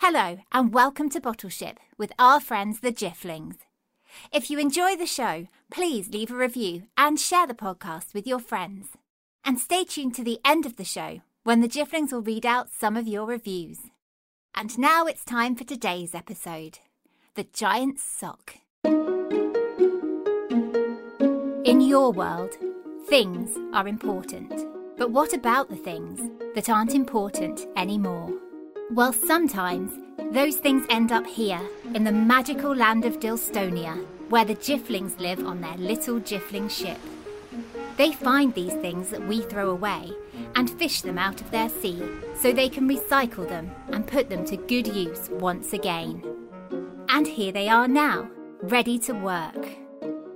Hello, and welcome to Bottleship with our friends the Jifflings. If you enjoy the show, please leave a review and share the podcast with your friends. And stay tuned to the end of the show when the Jifflings will read out some of your reviews. And now it's time for today's episode The Giant Sock. In your world, things are important. But what about the things that aren't important anymore? Well, sometimes those things end up here in the magical land of Dilstonia, where the Jifflings live on their little Jiffling ship. They find these things that we throw away and fish them out of their sea so they can recycle them and put them to good use once again. And here they are now, ready to work.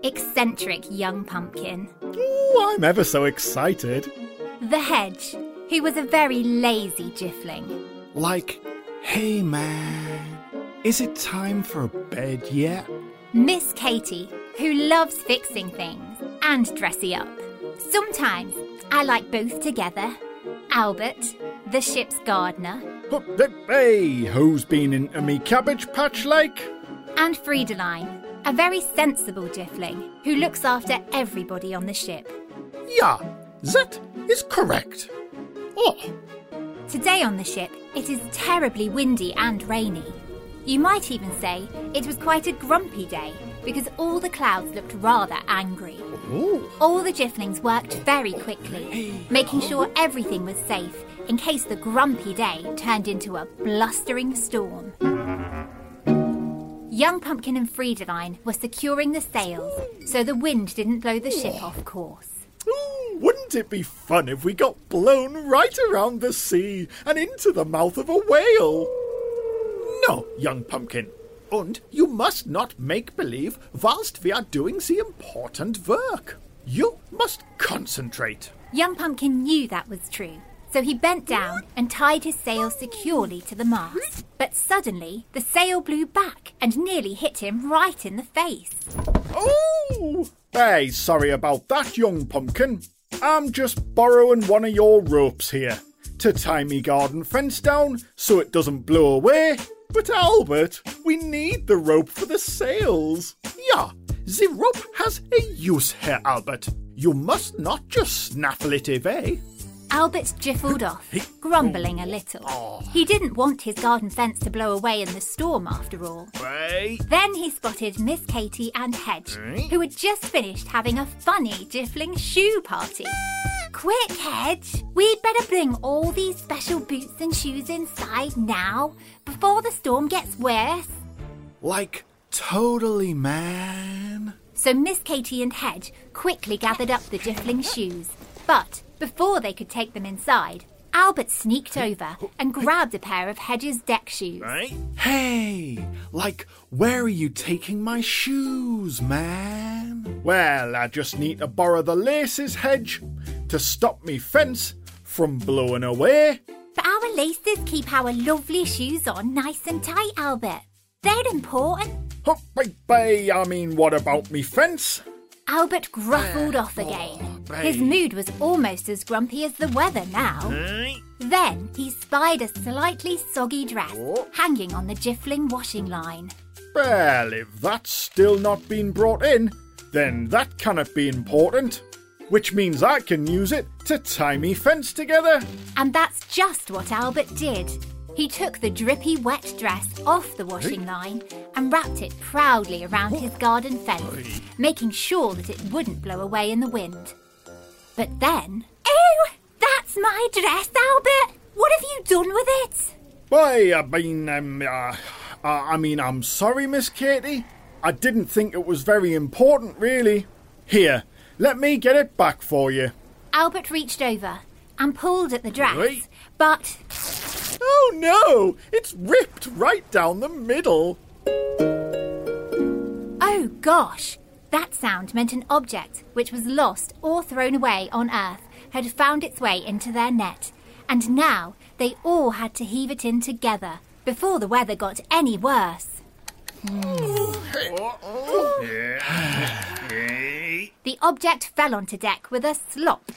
Eccentric young pumpkin. Ooh, I'm ever so excited. The hedge, who was a very lazy Jiffling. Like, hey man, is it time for bed yet? Miss Katie, who loves fixing things and dressy up. Sometimes I like both together. Albert, the ship's gardener, But, hey, who's been into me cabbage patch like? and Friedeline, a very sensible Jiffling who looks after everybody on the ship. Yeah, that is correct. Oh, Today on the ship, it is terribly windy and rainy. You might even say it was quite a grumpy day because all the clouds looked rather angry. ooh. All the Jifflings worked very quickly, making sure everything was safe in case the grumpy day turned into a blustering storm. Young Pumpkin and Friedeline were securing the sails so the wind didn't blow the ship off course. Wouldn't it be fun if we got blown right around the sea and into the mouth of a whale? No, young pumpkin. And you must not make believe whilst we are doing the important work. You must concentrate. Young Pumpkin knew that was true, so he bent down and tied his sail securely to the mast. But suddenly, the sail blew back and nearly hit him right in the face. Oh! Hey, sorry about that, young pumpkin. I'm just borrowing one of your ropes here to tie me garden fence down so it doesn't blow away. But Albert, we need the rope for the sails. Yeah, the rope has a use here, Albert. You must not just snaffle it away. Albert jiffled off, grumbling a little. Oh. He didn't want his garden fence to blow away in the storm after all. Right. Then he spotted Miss Katie and Hedge, who had just finished having a funny Jiffling shoe party. Quick, Hedge! We'd better bring all these special boots and shoes inside now, before the storm gets worse. Like totally, man. So Miss Katie and Hedge quickly gathered up the Jiffling shoes. But before they could take them inside, Albert sneaked over and grabbed a pair of Hedge's deck shoes. Right? Hey, like, where are you taking my shoes, man? Well, I just need to borrow the laces, Hedge, to stop me fence from blowing away. But our laces keep our lovely shoes on nice and tight, Albert. They're important. Oh, bye, bye, I mean, what about me fence? Albert gruffled eh, off oh. again. His mood was almost as grumpy as the weather now. Then he spied a slightly soggy dress oh. hanging on the Jiffling washing line. Well, if that's still not been brought in, then that cannot be important. Which means I can use it to tie me fence together. And that's just what Albert did. He took the drippy wet dress off the washing line and wrapped it proudly around oh. his garden fence, making sure that it wouldn't blow away in the wind. But then. Oh, that's my dress, Albert! What have you done with it? Why, I mean, um, uh, uh, I mean, I'm sorry, Miss Katie. I didn't think it was very important, really. Here, let me get it back for you. Albert reached over and pulled at the dress, Right. but Oh no! It's ripped right down the middle. oh gosh! That sound meant an object which was lost or thrown away on Earth had found its way into their net, and now they all had to heave it in together before the weather got any worse. Hmm. The object fell onto deck with a slop.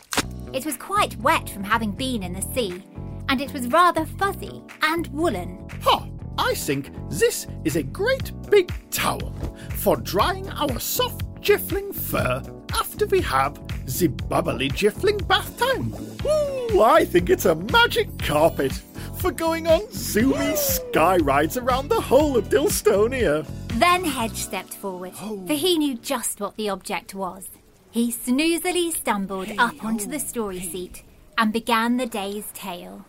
It was quite wet from having been in the sea, and it was rather fuzzy and woolen. Huh, I think this is a great big towel for drying our soft jiffling fur after we have the bubbly jiffling bath time. Ooh, I think it's a magic carpet for going on zoomy sky rides around the whole of Dilstonia. Then Hedge stepped forward, for he knew just what the object was. He snoozily stumbled up onto oh, the story seat and began the day's tale.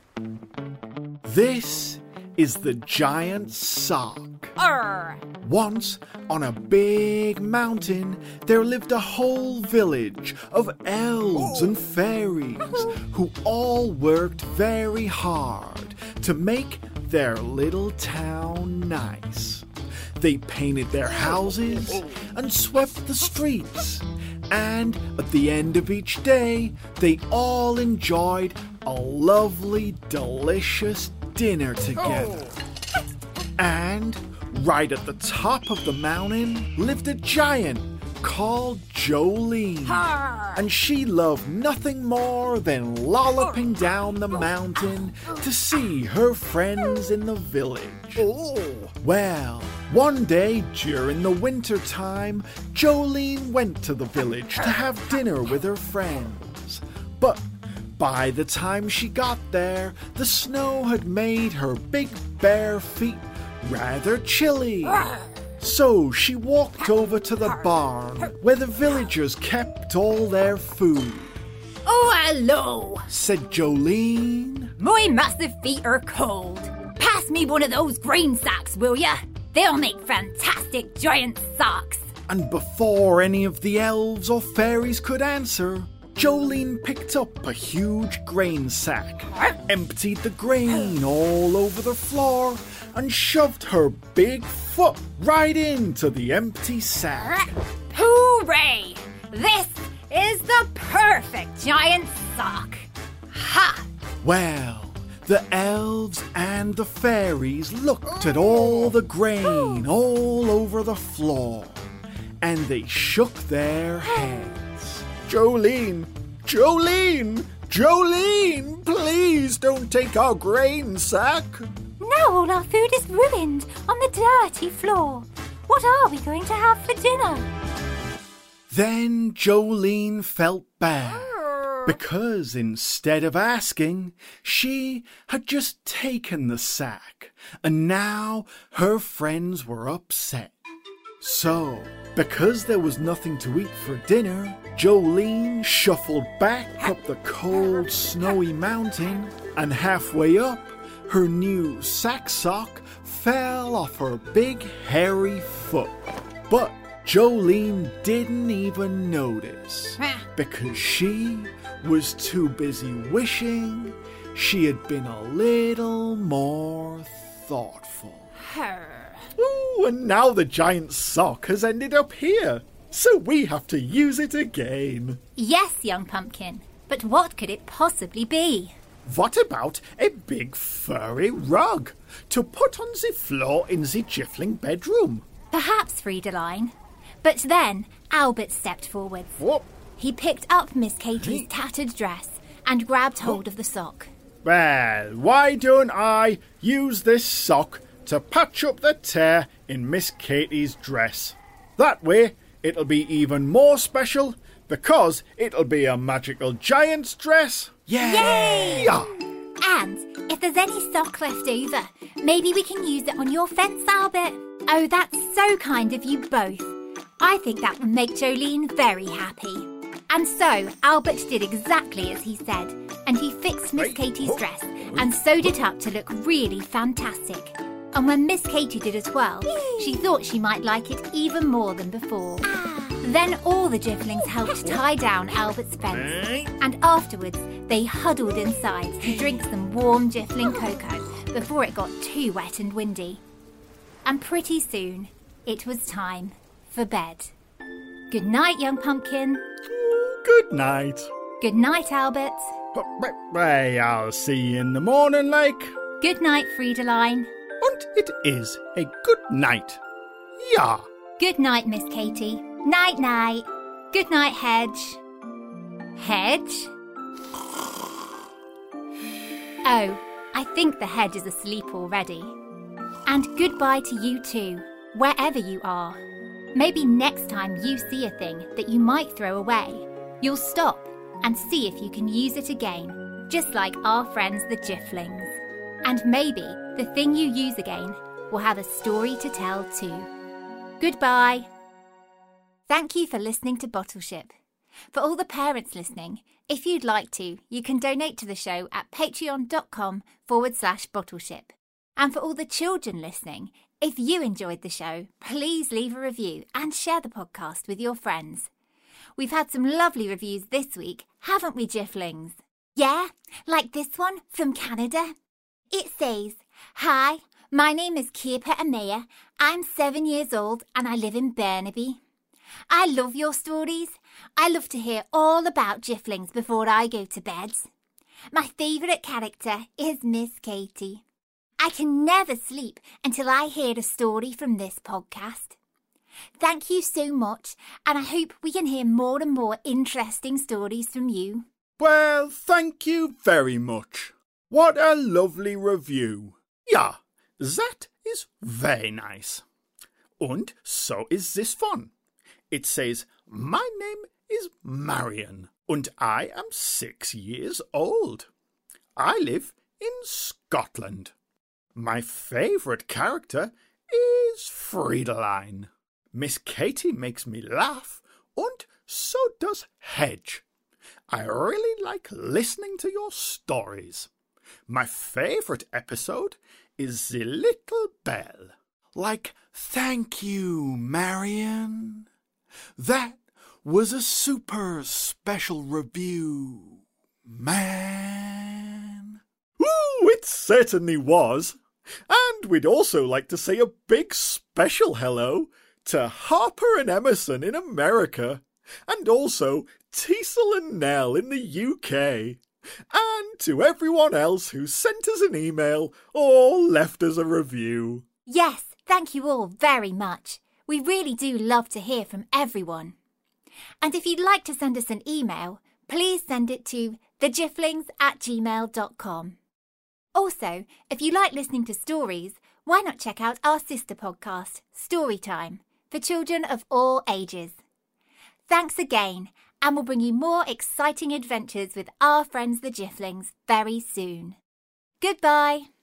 This is the giant sock. Arr! Once, on a big mountain, there lived a whole village of elves and fairies oh. who all worked very hard to make their little town nice. They painted their houses and swept the streets. And at the end of each day, they all enjoyed a lovely, delicious dinner oh. together. And right at the top of the mountain lived a giant called Jolene. And she loved nothing more than lolloping down the mountain to see her friends in the village. Oh. Well, one day during the winter time, Jolene went to the village to have dinner with her friends. But by the time she got there, the snow had made her big bare feet rather chilly. So she walked over to the barn where the villagers kept all their food. Oh, hello! Said Jolene. My massive feet are cold. Pass me one of those grain sacks, will ya? They'll make fantastic giant socks. And before any of the elves or fairies could answer, Jolene picked up a huge grain sack, emptied the grain all over the floor, and shoved her big foot right into the empty sack. Hooray! This is the perfect giant sock. Ha! Well, the elves and the fairies looked at all the oh. grain all over the floor, and they shook their heads. Jolene, Jolene, Jolene, please don't take our grain sack. Now all our food is ruined on the dirty floor. What are we going to have for dinner? Then Jolene felt bad because instead of asking, she had just taken the sack, and now her friends were upset. So, because there was nothing to eat for dinner, Jolene shuffled back up the cold, snowy mountain, and halfway up, her new sack sock fell off her big, hairy foot. But Jolene didn't even notice because she was too busy wishing she had been a little more thoughtful. Ooh, and now the giant sock has ended up here, so we have to use it again. Yes, young pumpkin, but what could it possibly be? What about a big furry rug to put on the floor in the jiffling bedroom? Perhaps Friedeline. But then Albert stepped forwards. What? He picked up Miss Katie's tattered dress and grabbed hold of the sock. Well, why don't I use this sock to patch up the tear in Miss Katie's dress? That way, it'll be even more special because it'll be a magical giant's dress. Yay! Yeah. And if there's any sock left over, maybe we can use it on your fence, Albert. Oh, that's so kind of you both. I think that will make Jolene very happy. And so Albert did exactly as he said, and he fixed Miss Katie's oh. dress and sewed it up to look really fantastic. And when Miss Katie did as well, she thought she might like it even more than before. Then all the Jifflings helped tie down Albert's fence, and afterwards they huddled inside to drink some warm Jiffling cocoa before it got too wet and windy. And pretty soon it was time for bed. Good night, young pumpkin. Good night. Good night, Albert. Hey, I'll see you in the morning, like. Good night, Friedeline. And it is a good night. Yeah. Good night, Miss Katie. Night, night. Good night, Hedge. Hedge? Oh, I think the hedge is asleep already. And goodbye to you too, wherever you are. Maybe next time you see a thing that you might throw away, you'll stop and see if you can use it again, just like our friends the Jifflings. And maybe the thing you use again will have a story to tell too. Goodbye. Thank you for listening to Bottleship. For all the parents listening, if you'd like to, you can donate to the show at patreon.com forward slash bottleship. And for all the children listening, if you enjoyed the show, please leave a review and share the podcast with your friends. We've had some lovely reviews this week, haven't we, Jifflings? Yeah, like this one from Canada. It says, Hi, my name is Kiepa Amaya. I'm seven years old and I live in Burnaby. I love your stories. I love to hear all about Jifflings before I go to bed. My favourite character is Miss Katie. I can never sleep until I hear a story from this podcast. Thank you so much, and I hope we can hear more and more interesting stories from you. Well, thank you very much. What a lovely review. Yeah, that is very nice. And so is this one. It says, My name is Marion, and I am six years old. I live in Scotland. My favourite character is Friedeline. Miss Katie makes me laugh, and so does Hedge. I really like listening to your stories. My favourite episode is The Little Bell. Like, thank you, Marion. That was a super special review, man. Ooh, it certainly was. And we'd also like to say a big special hello to Harper and Emerson in America, and also Teasel and Nell in the UK, and to everyone else who sent us an email or left us a review. Yes, thank you all very much. We really do love to hear from everyone. And if you'd like to send us an email, please send it to thejifflings at gmail.com. Also, if you like listening to stories, why not check out our sister podcast, Storytime, for children of all ages. Thanks again, and we'll bring you more exciting adventures with our friends the Jifflings very soon. Goodbye.